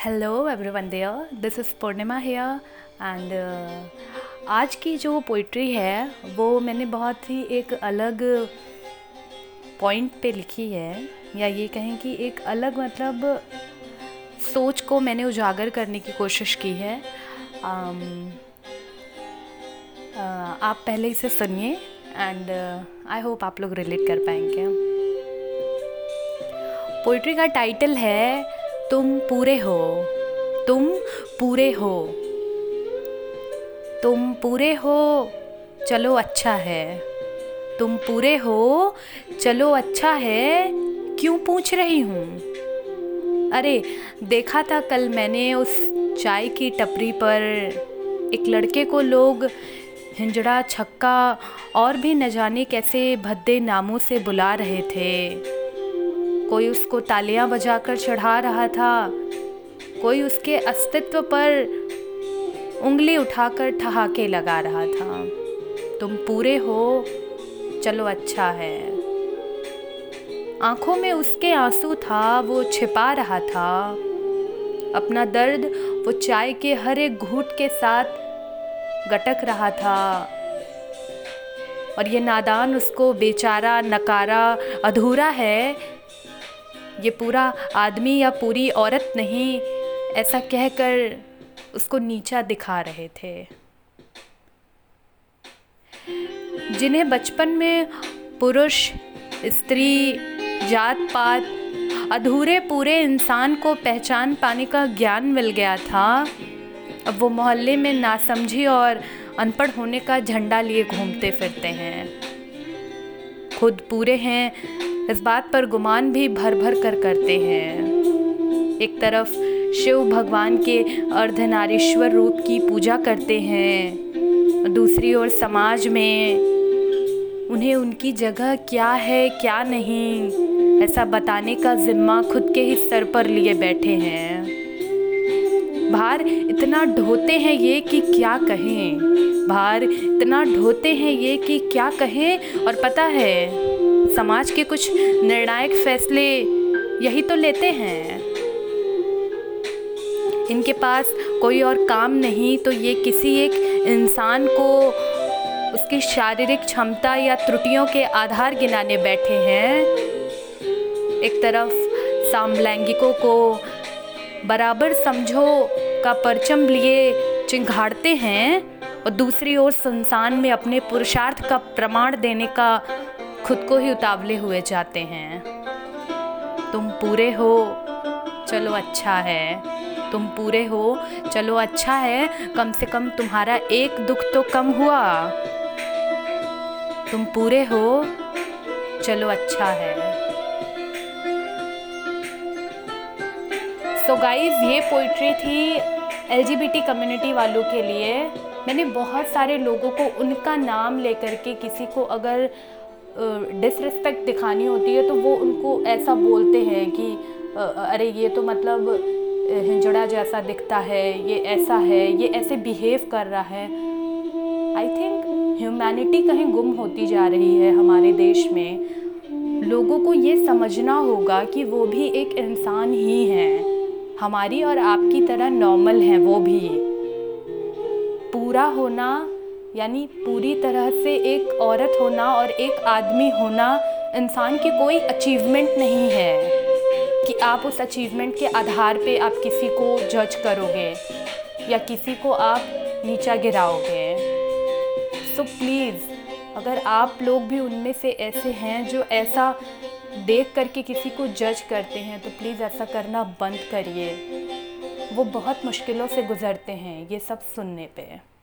Hello everyone there this is Purnima here and आज की जो पोइट्री है वो मैंने बहुत ही एक अलग पॉइंट पे लिखी है। या ये कहें कि एक अलग मतलब सोच को मैंने उजागर करने की कोशिश की है। Um, uh, आप पहले इसे सुनिए एंड आई होप आप लोग रिलेट कर पाएँगे। पोइट्री का टाइटल है तुम पूरे हो। तुम पूरे हो। तुम पूरे हो, चलो अच्छा है। तुम पूरे हो, चलो अच्छा है, क्यों पूछ रही हूँ? अरे, देखा था कल मैंने उस चाय की टपरी पर एक लड़के को लोग हिंजड़ा छक्का और भी न जाने कैसे भद्दे नामों से बुला रहे थे। कोई उसको तालियाँ बजाकर चढ़ा रहा था, कोई उसके अस्तित्व पर उंगली उठाकर ठहाके लगा रहा था। तुम पूरे हो, चलो अच्छा है। आँखों में उसके आँसू था, वो छिपा रहा था। अपना दर्द वो चाय के हर एक घूट के साथ गटक रहा था। और ये नादान उसको बेचारा, नकारा, अधूरा है ये पूरा आदमी या पूरी औरत नहीं, ऐसा कहकर उसको नीचा दिखा रहे थे। जिन्हें बचपन में पुरुष, स्त्री जात पात अधूरे पूरे इंसान को पहचान पाने का ज्ञान मिल गया था, अब वो मोहल्ले में नासमझी और अनपढ़ होने का झंडा लिए घूमते फिरते हैं। खुद पूरे हैं इस बात पर गुमान भी भर भर कर करते हैं। एक तरफ़ शिव भगवान के अर्धनारीश्वर रूप की पूजा करते हैं, दूसरी ओर समाज में उन्हें उनकी जगह क्या है, क्या नहीं, ऐसा बताने का जिम्मा खुद के ही सर पर लिए बैठे हैं। भार इतना ढोते हैं ये कि क्या कहें? भार इतना ढोते हैं ये कि क्या कहें? और पता है समाज के कुछ निर्णायक फैसले यही तो लेते हैं। इनके पास कोई और काम नहीं तो ये किसी एक इंसान को उसकी शारीरिक क्षमता या त्रुटियों के आधार गिनाने बैठे हैं। एक तरफ़ सामलैंगिकों को बराबर समझो का परचम लिए चिंघाड़ते हैं, और दूसरी ओर संसार में अपने पुरुषार्थ का प्रमाण देने का खुद को ही उतावले हुए जाते हैं। तुम पूरे हो, चलो अच्छा है। तुम पूरे हो, चलो अच्छा है। कम से कम तुम्हारा एक दुख तो कम हुआ। तुम पूरे हो, चलो अच्छा है। सो so गाइस ये पोइट्री थी एलजीबीटी कम्युनिटी वालों के लिए। मैंने बहुत सारे लोगों को उनका नाम लेकर के किसी को अगर डिसरिस्पेक्ट दिखानी होती है तो वो उनको ऐसा बोलते हैं कि अरे ये तो मतलब हिंजड़ा जैसा दिखता है, ये ऐसा है, ये ऐसे बिहेव कर रहा है। आई थिंक ह्यूमैनिटी कहीं गुम होती जा रही है हमारे देश में। लोगों को ये समझना होगा कि वो भी एक इंसान ही हैं। हमारी और आपकी तरह नॉर्मल हैं वो भी। पूरा होना यानी पूरी तरह से एक औरत होना और एक आदमी होना इंसान की कोई अचीवमेंट नहीं है कि आप उस अचीवमेंट के आधार पे आप किसी को जज करोगे या किसी को आप नीचा गिराओगे। सो so प्लीज़ अगर आप लोग भी उनमें से ऐसे हैं जो ऐसा देख करके किसी को जज करते हैं तो प्लीज़ ऐसा करना बंद करिए। वो बहुत मुश्किलों से गुज़रते हैं ये सब सुनने पे।